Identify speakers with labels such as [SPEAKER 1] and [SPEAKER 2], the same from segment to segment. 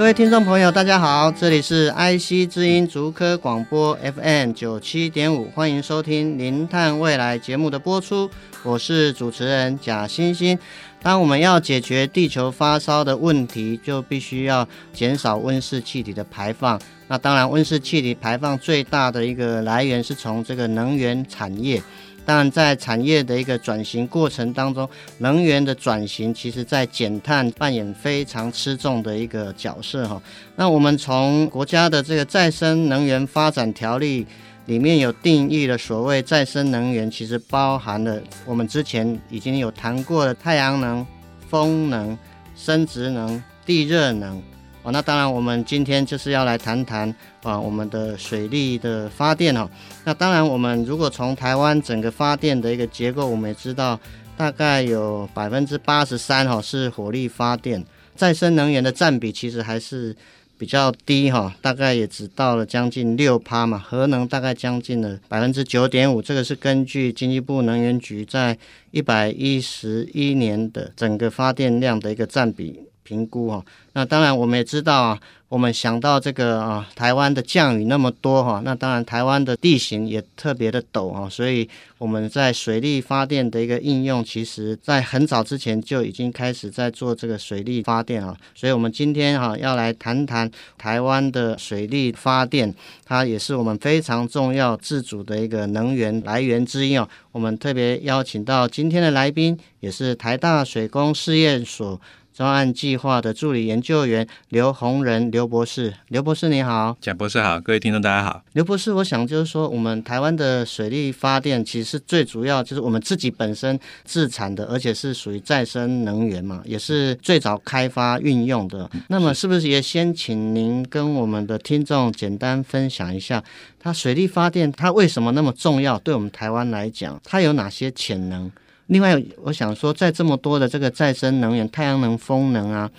[SPEAKER 1] 各位听众朋友，大家好，这里是 IC 之音竹科广播 FM 九七点五，欢迎收听《零碳未来》节目的播出，我是主持人贾欣欣。当我们要解决地球发烧的问题，就必须要减少温室气体的排放。那当然，温室气体排放最大的一个来源是从这个能源产业。当然，在产业的一个转型过程当中，能源的转型其实在减碳扮演非常吃重的一个角色哈。那我们从国家的这个再生能源发展条例里面有定义了所谓再生能源，其实包含了我们之前已经有谈过的太阳能、风能、生质能、地热能。哦，那当然，我们今天就是要来谈谈啊，我们的水力的发电哦。那当然，我们如果从台湾整个发电的一个结构，我们也知道，大概有百分之八十三哈是火力发电，再生能源的占比其实还是比较低哈，大概也只到了将近六趴嘛。核能大概将近了百分之九点五，这个是根据经济部能源局在一百一十一年的整个发电量的一个占比。评估哈，那当然我们也知道啊，我们想到这个啊，台湾的降雨那么多哈，那当然台湾的地形也特别的陡啊，所以我们在水力发电的一个应用，其实在很早之前就已经开始在做这个水力发电啊，所以我们今天哈要来谈谈台湾的水力发电，它也是我们非常重要自主的一个能源来源之一哦。我们特别邀请到今天的来宾，也是台大水工试验所。专案计划的助理研究员刘宏仁刘博士，刘博士你好，
[SPEAKER 2] 蒋博士好，各位听众大家好。
[SPEAKER 1] 刘博士，我想就是说，我们台湾的水力发电其实最主要，就是我们自己本身自产的，而且是属于再生能源嘛，也是最早开发运用的。嗯、那么，是不是也先请您跟我们的听众简单分享一下，它水力发电它为什么那么重要？对我们台湾来讲，它有哪些潜能？另外，我想说，在这么多的这个再生能源，太阳能、风能啊，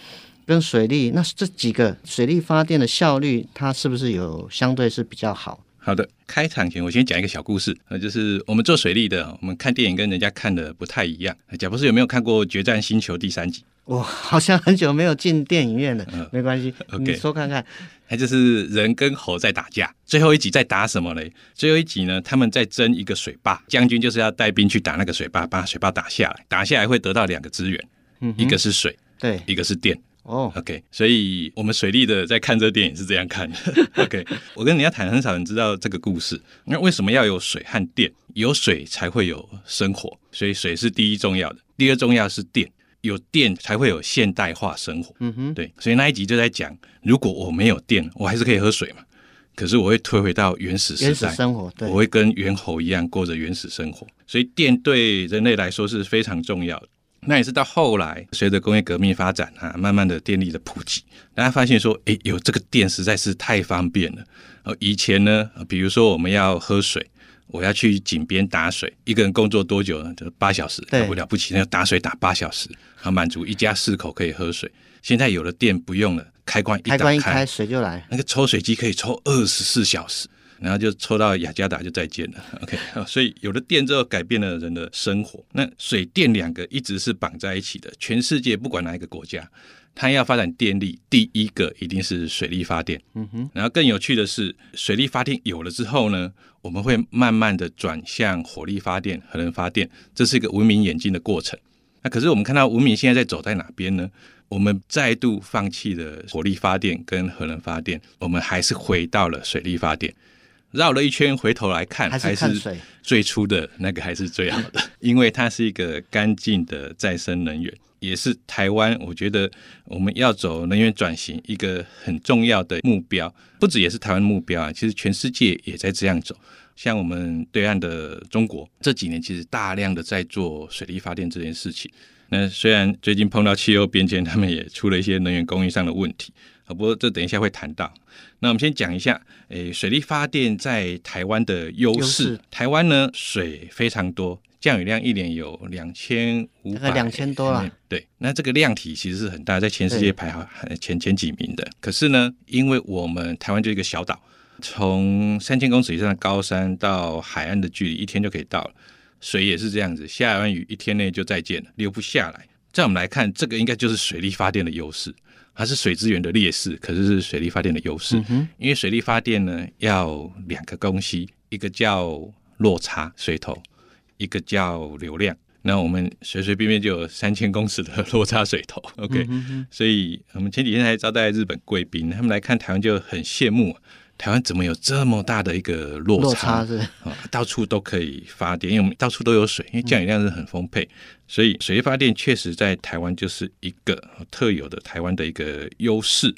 [SPEAKER 1] 跟水利，那这几个水利发电的效率，它是不是有相对是比较好？
[SPEAKER 2] 好的，开场前我先讲一个小故事，呃，就是我们做水利的，我们看电影跟人家看的不太一样。贾博士有没有看过《决战星球》第三集？
[SPEAKER 1] 我好像很久没有进电影院了，嗯、没关系，OK，你说看看。
[SPEAKER 2] 那就是人跟猴在打架，最后一集在打什么嘞？最后一集呢，他们在争一个水坝，将军就是要带兵去打那个水坝，把水坝打下来，打下来会得到两个资源，嗯、一个是水，
[SPEAKER 1] 对，
[SPEAKER 2] 一个是电。
[SPEAKER 1] 哦
[SPEAKER 2] ，OK，所以我们水利的在看这个电影是这样看的。OK，我跟人家谈，很少人知道这个故事。那为什么要有水和电？有水才会有生活，所以水是第一重要的，第二重要是电。有电才会有现代化生活，嗯哼，对，所以那一集就在讲，如果我没有电，我还是可以喝水嘛，可是我会退回到原始时代，
[SPEAKER 1] 原始生活，对，
[SPEAKER 2] 我会跟猿猴一样过着原始生活，所以电对人类来说是非常重要的。那也是到后来，随着工业革命发展啊，慢慢的电力的普及，大家发现说，哎，有这个电实在是太方便了。呃，以前呢，比如说我们要喝水。我要去井边打水，一个人工作多久呢？就八小时，了不了不起，那个打水打八小时，好满足一家四口可以喝水。现在有了电不用了，开关一打开，开关一开水就来，那个抽水机可以抽二十四小时，然后就抽到雅加达就再见了。OK，所以有了电之后改变了人的生活。那水电两个一直是绑在一起的，全世界不管哪一个国家。它要发展电力，第一个一定是水力发电。嗯哼，然后更有趣的是，水力发电有了之后呢，我们会慢慢的转向火力发电、核能发电，这是一个文明演进的过程。那可是我们看到文明现在在走在哪边呢？我们再度放弃了火力发电跟核能发电，我们还是回到了水力发电。绕了一圈，回头来看，还是最初的那个还是最好的，因为它是一个干净的再生能源。也是台湾，我觉得我们要走能源转型一个很重要的目标，不止也是台湾目标啊，其实全世界也在这样走。像我们对岸的中国这几年，其实大量的在做水力发电这件事情。那虽然最近碰到气候变迁，他们也出了一些能源供应上的问题。啊，不过这等一下会谈到。那我们先讲一下，诶，水力发电在台湾的优势。优势。台湾呢，水非常多，降雨量一年有两千五百，
[SPEAKER 1] 两千多了。
[SPEAKER 2] 对，那这个量体其实是很大，在全世界排行前前几名的。可是呢，因为我们台湾就一个小岛，从三千公尺以上的高山到海岸的距离，一天就可以到了。水也是这样子，下完雨一天内就再见了，流不下来。在我们来看，这个应该就是水力发电的优势。它是水资源的劣势，可是是水力发电的优势。嗯。因为水力发电呢，要两个东西，一个叫落差水头，一个叫流量。那我们随随便便就有三千公尺的落差水头，OK。嗯。所以我们前几天还招待日本贵宾，他们来看台湾就很羡慕。台湾怎么有这么大的一个落差？是啊，到处都可以发电，因为我们到处都有水，因为降雨量是很丰沛，所以水力发电确实在台湾就是一个特有的台湾的一个优势。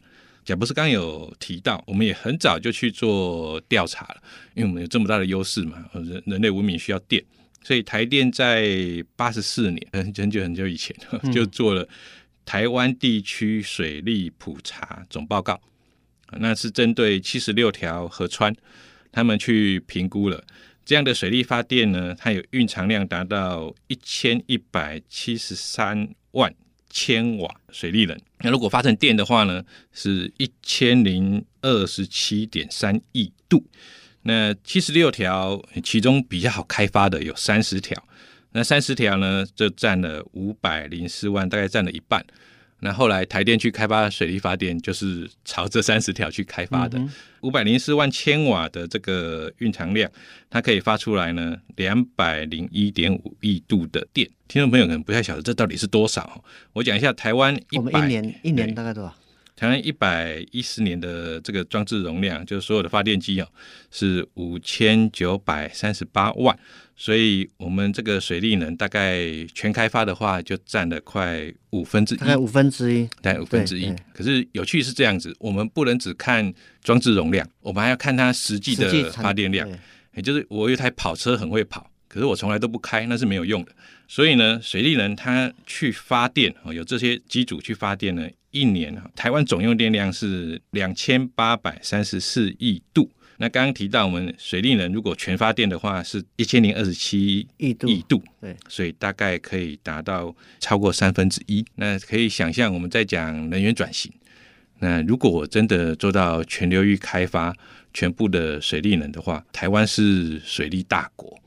[SPEAKER 2] 贾博士刚刚有提到，我们也很早就去做调查了，因为我们有这么大的优势嘛，人人类文明需要电，所以台电在八十四年很久很久以前就做了台湾地区水利普查总报告。那是针对七十六条河川，他们去评估了这样的水力发电呢，它有蕴藏量达到一千一百七十三万千瓦水力能。那如果发成电的话呢，是一千零二十七点三亿度。那七十六条，其中比较好开发的有三十条，那三十条呢，就占了五百零四万，大概占了一半。那后来台电去开发水力发电，就是朝这三十条去开发的，五百零四万千瓦的这个蕴藏量，它可以发出来呢两百零一点五亿度的电。听众朋友可能不太晓得这到底是多少，我讲一下台湾一百
[SPEAKER 1] 一年一年大概多少？
[SPEAKER 2] 台湾一百一十年的这个装置容量，就是所有的发电机哦，是五千九百三十八万。所以，我们这个水力能大概全开发的话，就占了快五分之一，大
[SPEAKER 1] 概五分之一，
[SPEAKER 2] 大概五分之一。可是有趣是这样子，我们不能只看装置容量，我们还要看它实际的发电量。也就是我有一台跑车很会跑，可是我从来都不开，那是没有用的。所以呢，水力能它去发电哦，有这些机组去发电呢，一年啊台湾总用电量是两千八百三十四亿度。那刚刚提到，我们水利能如果全发电的话，是一千零二十七亿度，亿度，对，所以大概可以达到超过三分之一。那可以想象，我们在讲能源转型。那如果我真的做到全流域开发全部的水利能的话，台湾是水利大国。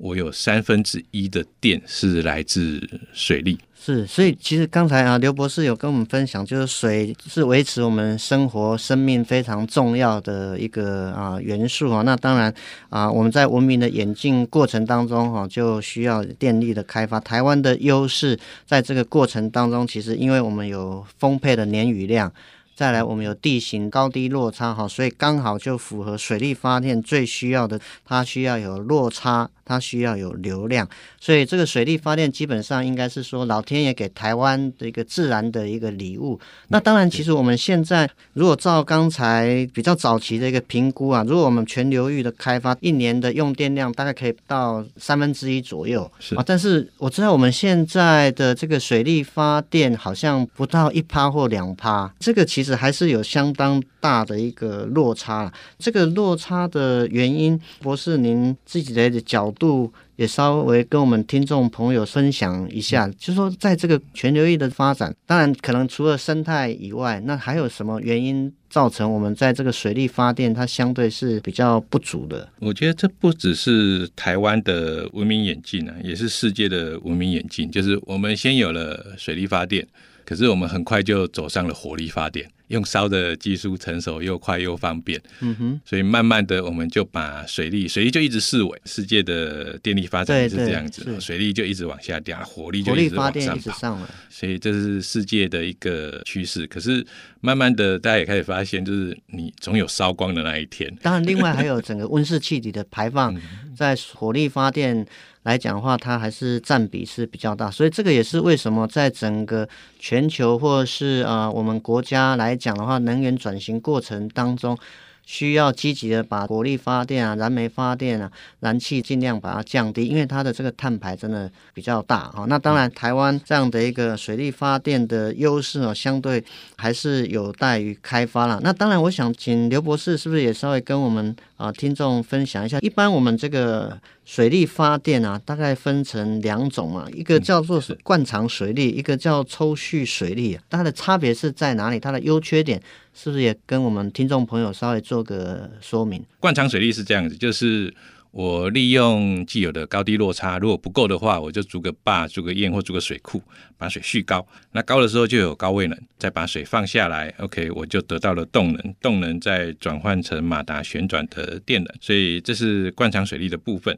[SPEAKER 2] 我有三分之一的电是来自水利，
[SPEAKER 1] 是，所以其实刚才啊，刘博士有跟我们分享，就是水是维持我们生活生命非常重要的一个啊元素啊。那当然啊，我们在文明的演进过程当中哈，就需要电力的开发。台湾的优势在这个过程当中，其实因为我们有丰沛的年雨量。再来，我们有地形高低落差哈，所以刚好就符合水力发电最需要的，它需要有落差，它需要有流量，所以这个水力发电基本上应该是说老天爷给台湾的一个自然的一个礼物。那当然，其实我们现在如果照刚才比较早期的一个评估啊，如果我们全流域的开发，一年的用电量大概可以到三分之一左右是啊。但是我知道我们现在的这个水力发电好像不到一趴或两趴，这个其实。还是有相当大的一个落差，这个落差的原因，博士您自己的角度也稍微跟我们听众朋友分享一下，就是说在这个全流域的发展，当然可能除了生态以外，那还有什么原因造成我们在这个水力发电它相对是比较不足的？
[SPEAKER 2] 我觉得这不只是台湾的文明演进啊，也是世界的文明演进，就是我们先有了水力发电。可是我们很快就走上了火力发电，用烧的技术成熟又快又方便，嗯哼，所以慢慢的我们就把水力，水力就一直视为，世界的电力发展是这样子，水力就一直往下掉，火力就一直往上跑，所以这是世界的一个趋势。可是慢慢的大家也开始发现，就是你总有烧光的那一天。
[SPEAKER 1] 当然，另外还有整个温室气体的排放，在火力发电。来讲的话，它还是占比是比较大，所以这个也是为什么在整个全球或是啊、我们国家来讲的话，能源转型过程当中，需要积极的把火力发电啊、燃煤发电啊、燃气尽量把它降低，因为它的这个碳排真的比较大哈。那当然，台湾这样的一个水力发电的优势哦，相对还是有待于开发了。那当然，我想请刘博士是不是也稍微跟我们啊听众分享一下，一般我们这个。水力发电啊，大概分成两种嘛，一个叫做灌肠水力，一个叫抽蓄水力啊，它的差别是在哪里？它的优缺点是不是也跟我们听众朋友稍微做个说明？
[SPEAKER 2] 灌肠水力是这样子，就是。我利用既有的高低落差，如果不够的话，我就筑个坝、筑个堰或筑个水库，把水蓄高。那高的时候就有高位能，再把水放下来，OK，我就得到了动能，动能再转换成马达旋转的电能。所以这是灌肠水力的部分。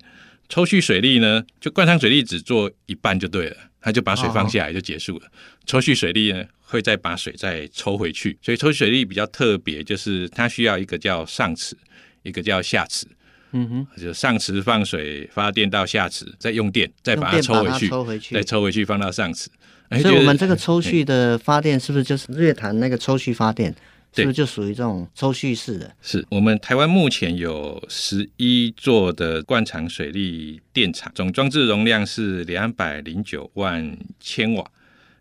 [SPEAKER 2] 抽蓄水力呢，就灌肠水力只做一半就对了，它就把水放下来就结束了。抽蓄水力呢，会再把水再抽回去。所以抽蓄水力比较特别，就是它需要一个叫上池，一个叫下池。嗯哼，就上池放水发电到下池，再用电再把它抽回去，抽回去再抽回去放到上池。
[SPEAKER 1] 所以，我们这个抽蓄的发电是不是就是日月潭那个抽蓄发电？是不是就属于这种抽蓄式的？
[SPEAKER 2] 是我们台湾目前有十一座的灌肠水利电厂，总装置容量是两百零九万千瓦，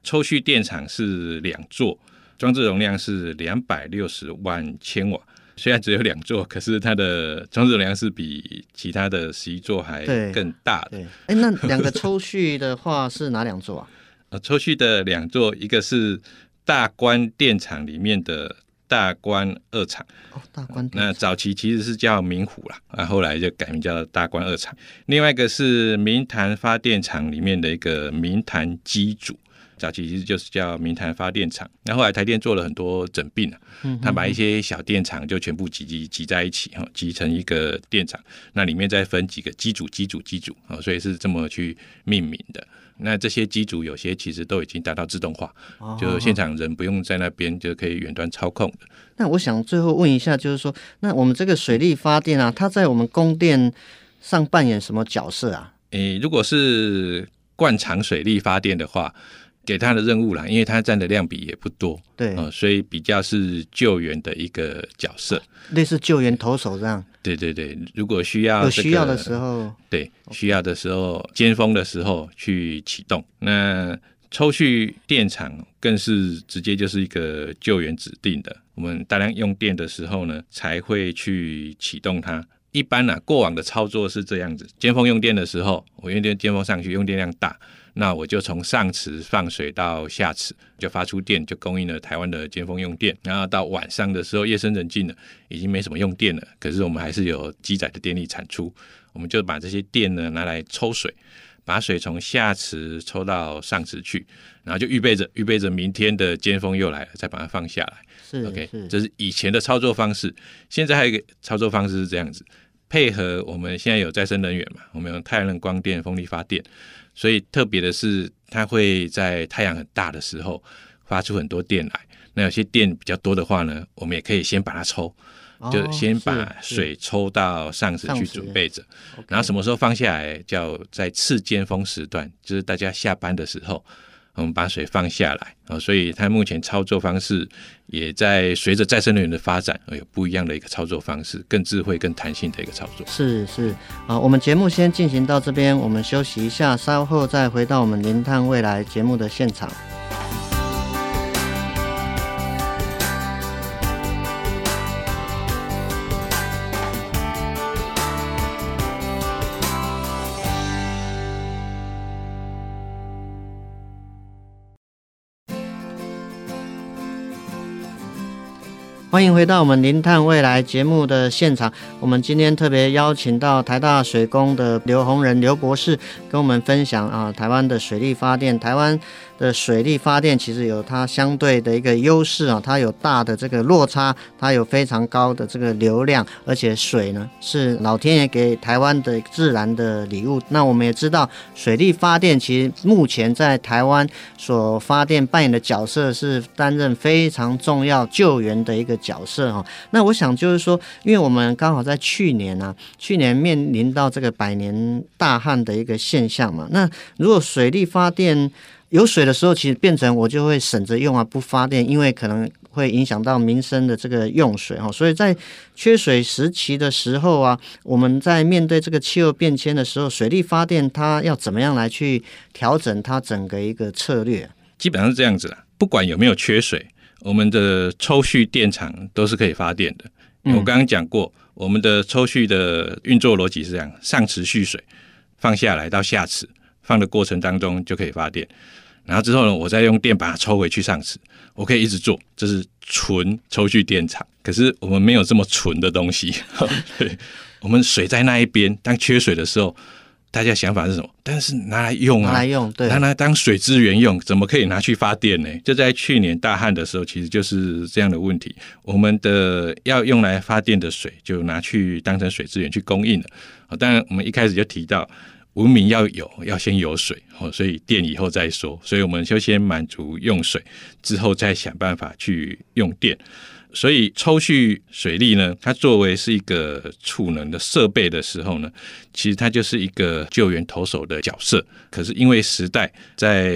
[SPEAKER 2] 抽蓄电厂是两座，装置容量是两百六十万千瓦。虽然只有两座，可是它的装置容量是比其他的十一座还更大的。
[SPEAKER 1] 哎，那两个抽蓄的话是哪两座啊？
[SPEAKER 2] 呃，抽蓄的两座，一个是大关电厂里面的大关二厂。
[SPEAKER 1] 哦，大关。
[SPEAKER 2] 那早期其实是叫明湖啦，啊，后来就改名叫大关二厂。另外一个是明潭发电厂里面的一个明潭机组。早期其实就是叫明潭发电厂，那后来台电做了很多整并啊，他把一些小电厂就全部集集集在一起哈，集成一个电厂，那里面再分几个机组、机组、机组啊，所以是这么去命名的。那这些机组有些其实都已经达到自动化，就现场人不用在那边就可以远端操控的。
[SPEAKER 1] 那我想最后问一下，就是说，那我们这个水力发电啊，它在我们供电上扮演什么角色啊？
[SPEAKER 2] 诶，如果是灌肠水力发电的话。给他的任务啦，因为他占的量比也不多，
[SPEAKER 1] 对，
[SPEAKER 2] 呃，所以比较是救援的一个角色，
[SPEAKER 1] 类似救援投手这样。
[SPEAKER 2] 对对对，如果需要、这个、
[SPEAKER 1] 有需要的时候，
[SPEAKER 2] 对，需要的时候，尖峰的时候去启动。那抽蓄电厂更是直接就是一个救援指定的，我们大量用电的时候呢，才会去启动它。一般呢、啊，过往的操作是这样子：尖峰用电的时候，我用电尖峰上去，用电量大。那我就从上池放水到下池，就发出电，就供应了台湾的尖峰用电。然后到晚上的时候，夜深人静了，已经没什么用电了，可是我们还是有积载的电力产出，我们就把这些电呢拿来抽水，把水从下池抽到上池去，然后就预备着，预备着明天的尖峰又来了，再把它放下来。
[SPEAKER 1] 是
[SPEAKER 2] ，OK，这是以前的操作方式。现在还有一个操作方式是这样子，配合我们现在有再生能源嘛，我们用太阳能光电、风力发电。所以特别的是，它会在太阳很大的时候发出很多电来。那有些电比较多的话呢，我们也可以先把它抽，就先把水抽到上池去准备着。然后什么时候放下来，叫在次尖峰时段，就是大家下班的时候。我们把水放下来啊，所以它目前操作方式也在随着再生能源的发展而有不一样的一个操作方式，更智慧、更弹性的一个操作。
[SPEAKER 1] 是是啊，我们节目先进行到这边，我们休息一下，稍后再回到我们《零碳未来》节目的现场。欢迎回到我们《零碳未来》节目的现场。我们今天特别邀请到台大水工的刘宏仁刘博士，跟我们分享啊，台湾的水力发电，台湾。的水力发电其实有它相对的一个优势啊，它有大的这个落差，它有非常高的这个流量，而且水呢是老天爷给台湾的自然的礼物。那我们也知道，水力发电其实目前在台湾所发电扮演的角色是担任非常重要救援的一个角色哈。那我想就是说，因为我们刚好在去年呢、啊，去年面临到这个百年大旱的一个现象嘛，那如果水力发电有水的时候，其实变成我就会省着用啊，不发电，因为可能会影响到民生的这个用水哈。所以在缺水时期的时候啊，我们在面对这个气候变迁的时候，水力发电它要怎么样来去调整它整个一个策略？
[SPEAKER 2] 基本上是这样子的，不管有没有缺水，我们的抽蓄电厂都是可以发电的。嗯、我刚刚讲过，我们的抽蓄的运作逻辑是这样：上池蓄水，放下来到下池放的过程当中就可以发电。然后之后呢，我再用电把它抽回去上池，我可以一直做，这是纯抽蓄电厂。可是我们没有这么纯的东西，对，我们水在那一边，当缺水的时候，大家想法是什么？但是拿来用啊，
[SPEAKER 1] 拿来用，对，
[SPEAKER 2] 拿来当水资源用，怎么可以拿去发电呢？就在去年大旱的时候，其实就是这样的问题。我们的要用来发电的水，就拿去当成水资源去供应了。好，当然我们一开始就提到。文明要有，要先有水哦，所以电以后再说。所以我们就先满足用水，之后再想办法去用电。所以抽蓄水利呢，它作为是一个储能的设备的时候呢，其实它就是一个救援投手的角色。可是因为时代在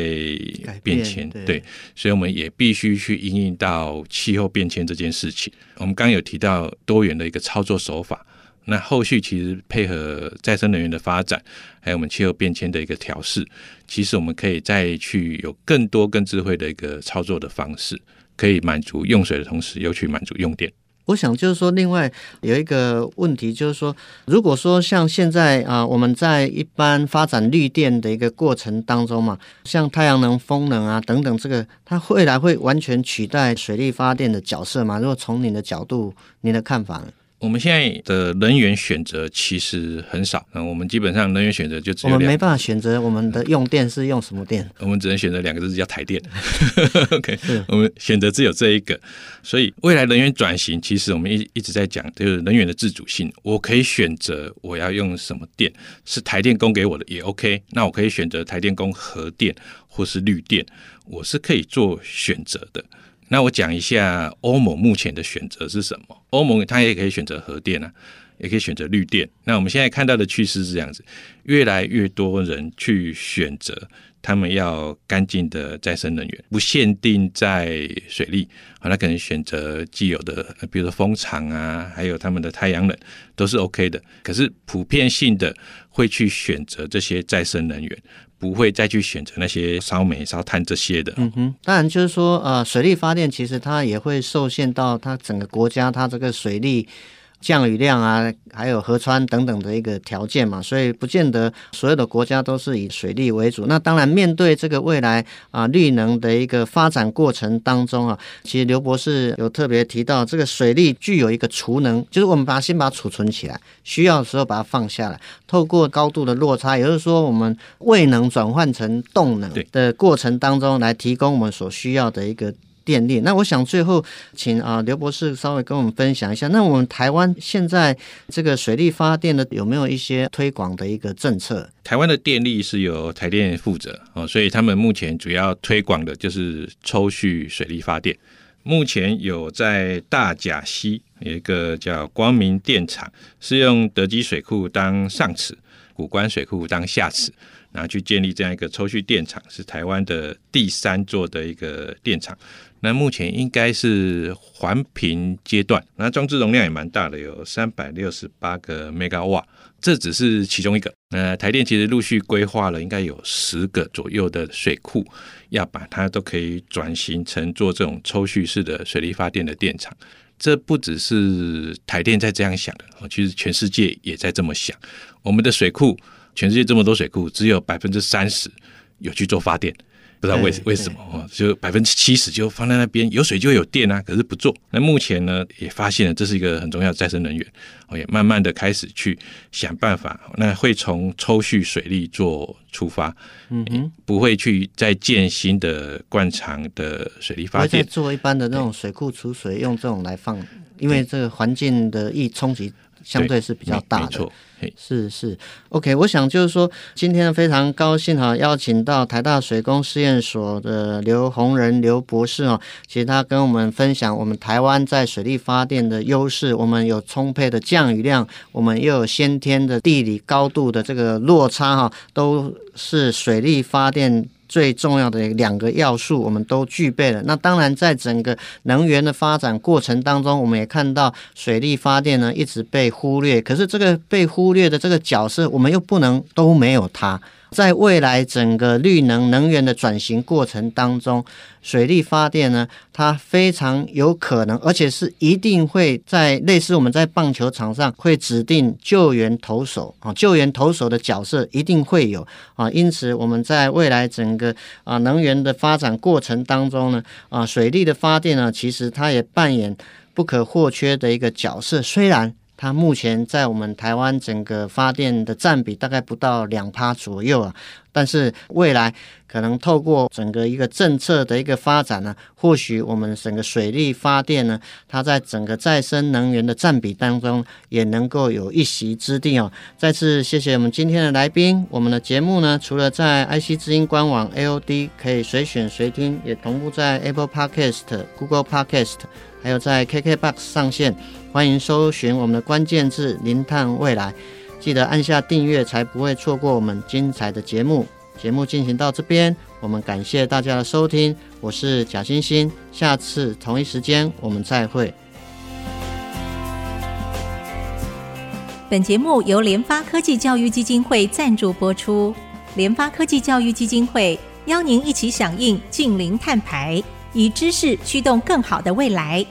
[SPEAKER 2] 变迁，对，对，所以我们也必须去应应到气候变迁这件事情。我们刚刚有提到多元的一个操作手法。那后续其实配合再生能源的发展，还有我们气候变迁的一个调试，其实我们可以再去有更多更智慧的一个操作的方式，可以满足用水的同时，又去满足用电。
[SPEAKER 1] 我想就是说，另外有一个问题就是说，如果说像现在啊，我们在一般发展绿电的一个过程当中嘛，像太阳能、风能啊等等，这个它未来会完全取代水力发电的角色吗？如果从你的角度，你的看法呢？
[SPEAKER 2] 我们现在的能源选择其实很少，嗯，我们基本上能源选择就只有。
[SPEAKER 1] 我们没办法选择我们的用电是用什么电，
[SPEAKER 2] 我们只能选择两个字，叫台电。OK，我们选择只有这一个，所以未来能源转型，其实我们一一直在讲，就是能源的自主性。我可以选择我要用什么电，是台电供给我的也 OK。那我可以选择台电供核电或是绿电，我是可以做选择的。那我讲一下欧盟目前的选择是什么？欧盟它也可以选择核电啊，也可以选择绿电。那我们现在看到的趋势是这样子，越来越多人去选择他们要干净的再生能源，不限定在水利，好，那可能选择既有的，比如说风场啊，还有他们的太阳能都是 OK 的。可是普遍性的会去选择这些再生能源。不会再去选择那些烧煤、烧炭这些的。
[SPEAKER 1] 嗯哼，当然就是说，呃，水力发电其实它也会受限到它整个国家它这个水利。降雨量啊，还有河川等等的一个条件嘛，所以不见得所有的国家都是以水利为主。那当然，面对这个未来啊绿能的一个发展过程当中啊，其实刘博士有特别提到，这个水利具有一个储能，就是我们把它先把它储存起来，需要的时候把它放下来，透过高度的落差，也就是说我们未能转换成动能的过程当中，来提供我们所需要的一个。电力，那我想最后请啊刘博士稍微跟我们分享一下，那我们台湾现在这个水力发电的有没有一些推广的一个政策？
[SPEAKER 2] 台湾的电力是由台电负责哦，所以他们目前主要推广的就是抽蓄水力发电。目前有在大甲溪有一个叫光明电厂，是用德基水库当上池，古关水库当下池。然后去建立这样一个抽蓄电厂，是台湾的第三座的一个电厂。那目前应该是环评阶段，那装置容量也蛮大的，有三百六十八个 mega 瓦。这只是其中一个。那台电其实陆续规划了，应该有十个左右的水库，要把它都可以转型成做这种抽蓄式的水力发电的电厂。这不只是台电在这样想的，其实全世界也在这么想。我们的水库。全世界这么多水库，只有百分之三十有去做发电，不知道为为什么哦？就百分之七十就放在那边，有水就会有电啊，可是不做。那目前呢，也发现了这是一个很重要的再生能源，哦，也慢慢的开始去想办法。那会从抽蓄水利做出发，嗯哼，不会去再建新的灌场的水利发电，
[SPEAKER 1] 做一般的那种水库储水，用这种来放，因为这个环境的易冲击。相对是比较大的，是是，OK。我想就是说，今天非常高兴哈，邀请到台大水工试验所的刘洪仁刘博士哦，其实他跟我们分享我们台湾在水力发电的优势，我们有充沛的降雨量，我们又有先天的地理高度的这个落差哈，都是水力发电。最重要的两个要素，我们都具备了。那当然，在整个能源的发展过程当中，我们也看到水力发电呢一直被忽略。可是这个被忽略的这个角色，我们又不能都没有它。在未来整个绿能能源的转型过程当中，水力发电呢，它非常有可能，而且是一定会在类似我们在棒球场上会指定救援投手啊，救援投手的角色一定会有啊。因此，我们在未来整个啊能源的发展过程当中呢，啊水力的发电呢，其实它也扮演不可或缺的一个角色，虽然。它目前在我们台湾整个发电的占比大概不到两趴左右啊，但是未来可能透过整个一个政策的一个发展呢，或许我们整个水力发电呢，它在整个再生能源的占比当中也能够有一席之地哦。再次谢谢我们今天的来宾，我们的节目呢，除了在 IC 之音官网 AOD 可以随选随听，也同步在 Apple Podcast、Google Podcast。还有在 KKBOX 上线，欢迎搜寻我们的关键字“零碳未来”，记得按下订阅，才不会错过我们精彩的节目。节目进行到这边，我们感谢大家的收听，我是贾欣欣，下次同一时间我们再会。
[SPEAKER 3] 本节目由联发科技教育基金会赞助播出，联发科技教育基金会邀您一起响应近零碳排。以知识驱动更好的未来。